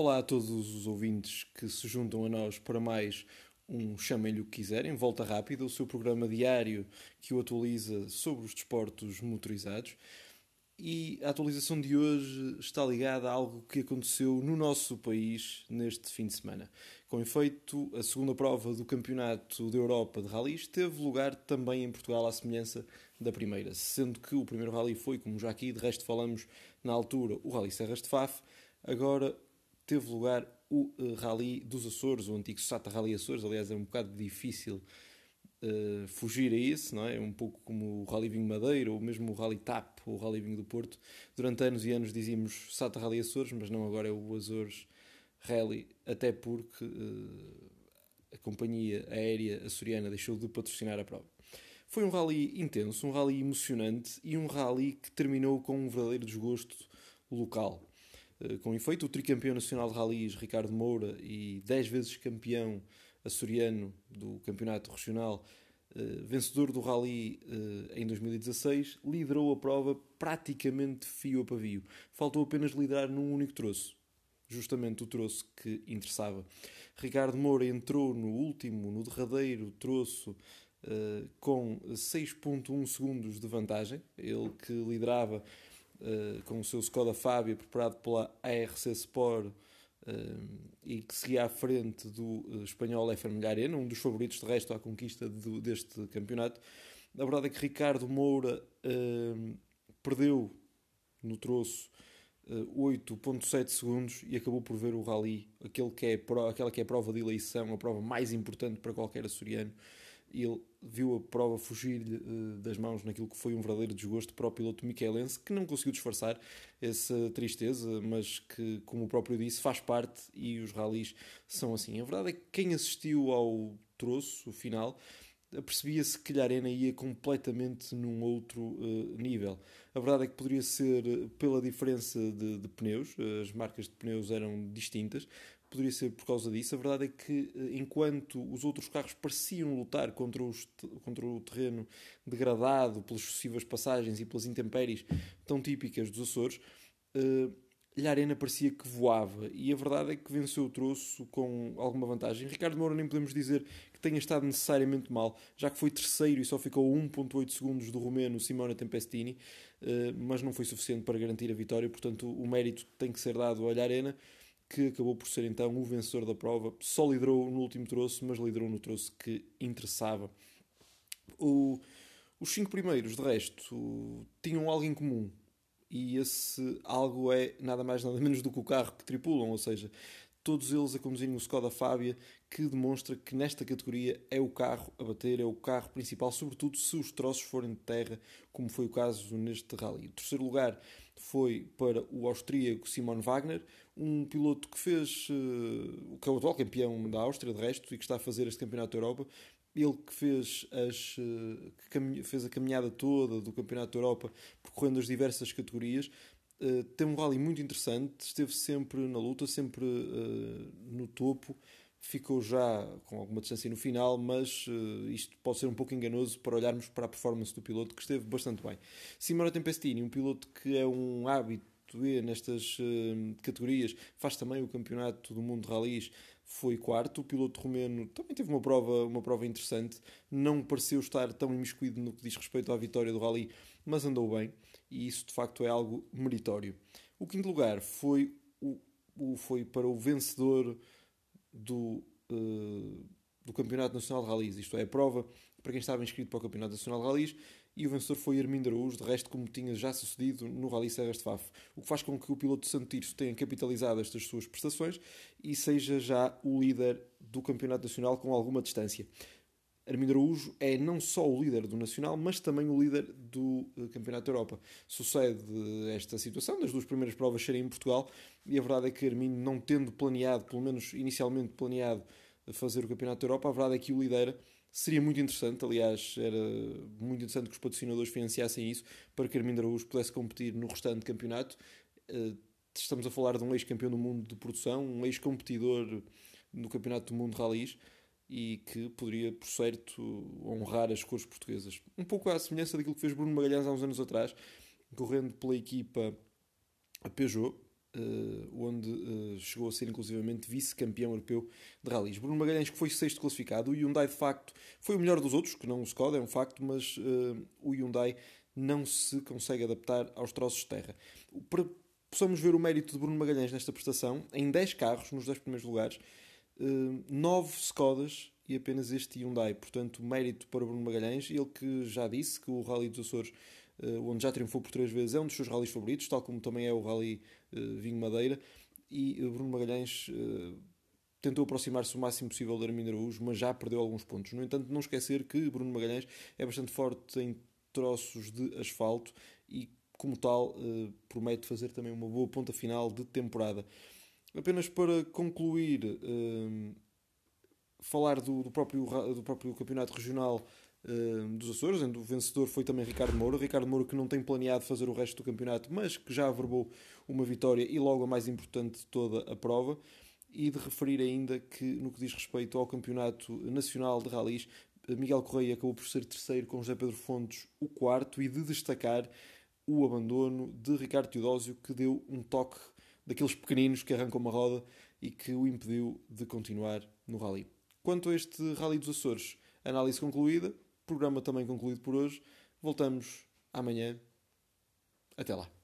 Olá a todos os ouvintes que se juntam a nós para mais um Chamem-lhe o que quiserem, Volta Rápida, o seu programa diário que o atualiza sobre os desportos motorizados. E a atualização de hoje está ligada a algo que aconteceu no nosso país neste fim de semana. Com efeito, a segunda prova do Campeonato da Europa de Rallys teve lugar também em Portugal, à semelhança da primeira, sendo que o primeiro rally foi, como já aqui de resto falamos na altura, o Rally Serras de Faf. Agora teve lugar o uh, Rally dos Açores, o antigo SATA Rally Açores. Aliás, é um bocado difícil uh, fugir a isso, não é? É um pouco como o Rally Vinho Madeira ou mesmo o Rally TAP, ou o Rally Vinho do Porto. Durante anos e anos dizíamos SATA Rally Açores, mas não agora é o Açores Rally, até porque uh, a companhia aérea açoriana deixou de patrocinar a prova. Foi um rally intenso, um rally emocionante e um rally que terminou com um verdadeiro desgosto local. Eh, com efeito, o tricampeão nacional de rallies Ricardo Moura e 10 vezes campeão açoriano do campeonato regional, eh, vencedor do rally eh, em 2016, liderou a prova praticamente fio a pavio. Faltou apenas liderar num único troço, justamente o troço que interessava. Ricardo Moura entrou no último, no derradeiro troço, com 6.1 segundos de vantagem, ele que liderava uh, com o seu Skoda Fabia preparado pela ARC Sport uh, e que seguia à frente do uh, espanhol Arena, um dos favoritos de resto à conquista do, deste campeonato. A verdade é que Ricardo Moura perdeu no troço 8.7 segundos e acabou por ver o rally, aquele que é, aquela que é a prova de eleição, a prova mais importante para qualquer açoriano, ele viu a prova fugir-lhe uh, das mãos naquilo que foi um verdadeiro desgosto para o piloto miquelense, que não conseguiu disfarçar essa tristeza, mas que, como o próprio disse, faz parte e os ralis são assim. A verdade é que quem assistiu ao troço final percebia-se que a arena ia completamente num outro uh, nível. A verdade é que poderia ser pela diferença de, de, pneus, as marcas de pneus eram distintas, poderia ser por causa disso. A verdade é que, eh, enquanto os outros carros pareciam lutar contra, os, contra o terreno degradado pelas sucessivas passagens e pelas intempéries tão típicas dos Açores, uh, a Arena parecia que voava e a verdade é que venceu o troço com alguma vantagem. Ricardo Moura nem podemos dizer que tenha estado necessariamente mal, já que foi terceiro e só ficou 1.8 segundos do romeno Simone Tempestini, uh, mas não foi suficiente para garantir a vitória, portanto o mérito tem que ser dado ao Arena que acabou por ser então o vencedor da prova. Só liderou no último troço, mas liderou no troço que interessava. O, os cinco primeiros, de resto, tinham algo em comum. E esse algo é nada mais nada menos do que o carro que tripulam, ou seja, todos eles a conduzirem o Skoda Fabia, que demonstra que nesta categoria é o carro a bater, é o carro principal, sobretudo se os troços forem de terra, como foi o caso neste rally. O terceiro lugar foi para o austríaco Simon Wagner, um piloto que fez, uh, que é o atual campeão da Áustria, de resto, e que está a fazer este campeonato da Europa. Ele que fez, as, uh, que fez a caminhada toda do campeonato da Europa, percorrendo as diversas categorias, uh, tem um rally muito interessante, esteve sempre na luta, sempre no topo, ficou já com alguma distância no final, mas uh, isto pode ser um pouco enganoso para olharmos para a performance do piloto, que esteve bastante bem. Simona Tempestini, um piloto que é um hábito nestas uh, categorias, faz também o campeonato do mundo de rallies, foi quarto. O piloto romeno também teve uma prova, uma prova interessante, não pareceu estar tão imiscuído no que diz respeito à vitória do rally, mas andou bem e isso de facto é algo meritório. O quinto lugar foi, o, o foi para o vencedor do, uh, do Campeonato Nacional de Rallys, isto é, a prova para quem estava inscrito para o Campeonato Nacional de Rallys, e o vencedor foi Armindo Araújo, de resto como tinha já sucedido no Rally Serras de Faf, o que faz com que o piloto de Santo Tirso tenha capitalizado estas suas prestações e seja já o líder do Campeonato Nacional com alguma distância. Armindo Araújo é não só o líder do Nacional, mas também o líder do uh, Campeonato da Europa. Sucede esta situação das duas primeiras provas serem em Portugal e a verdade é que Armindo, não tendo planeado, pelo menos inicialmente planeado, fazer o Campeonato da Europa, a verdade é que o lidera. Seria muito interessante, aliás, era muito interessante que os patrocinadores financiassem isso para que Armindo Araújo pudesse competir no restante campeonato. Uh, estamos a falar de um ex-campeão do mundo de produção, um ex-competidor no Campeonato do Mundo de Rallys e que poderia, por certo, honrar as cores portuguesas. Um pouco à semelhança daquilo que fez Bruno Magalhães há uns anos atrás, correndo pela equipa Peugeot, onde chegou a ser inclusivamente vice-campeão europeu de rallies. Bruno Magalhães, que foi sexto classificado, o Hyundai de facto foi o melhor dos outros, que não o Skoda, é um facto, mas o Hyundai não se consegue adaptar aos troços de terra. Para possamos ver o mérito de Bruno Magalhães nesta prestação, em 10 carros, nos 10 primeiros lugares, 9 Skodas e apenas este Hyundai. Portanto, mérito para Bruno Magalhães, ele que já disse que o Rally dos Açores uh, onde já triunfou por três vezes, é um dos seus rallies favoritos, tal como também é o Rally uh, Vinho Madeira. E Bruno Magalhães tentou aproximar-se o máximo possível da Armindo Araújo, mas já perdeu alguns pontos. No entanto, não esquecer que Bruno Magalhães é bastante forte em troços de asfalto e, como tal, promete fazer também uma boa ponta final de temporada. Apenas para concluir, falar do, do, próprio, do próprio campeonato regional uh, dos Açores, onde o vencedor foi também Ricardo Moura. Ricardo Moura que não tem planeado fazer o resto do campeonato, mas que já averbou uma vitória e logo a mais importante de toda a prova. E de referir ainda que, no que diz respeito ao campeonato nacional de ralis, Miguel Correia acabou por ser terceiro com José Pedro Fontes o quarto e de destacar o abandono de Ricardo Teodósio que deu um toque daqueles pequeninos que arrancam uma roda e que o impediu de continuar no rally. Quanto a este Rally dos Açores, análise concluída, programa também concluído por hoje. Voltamos amanhã. Até lá.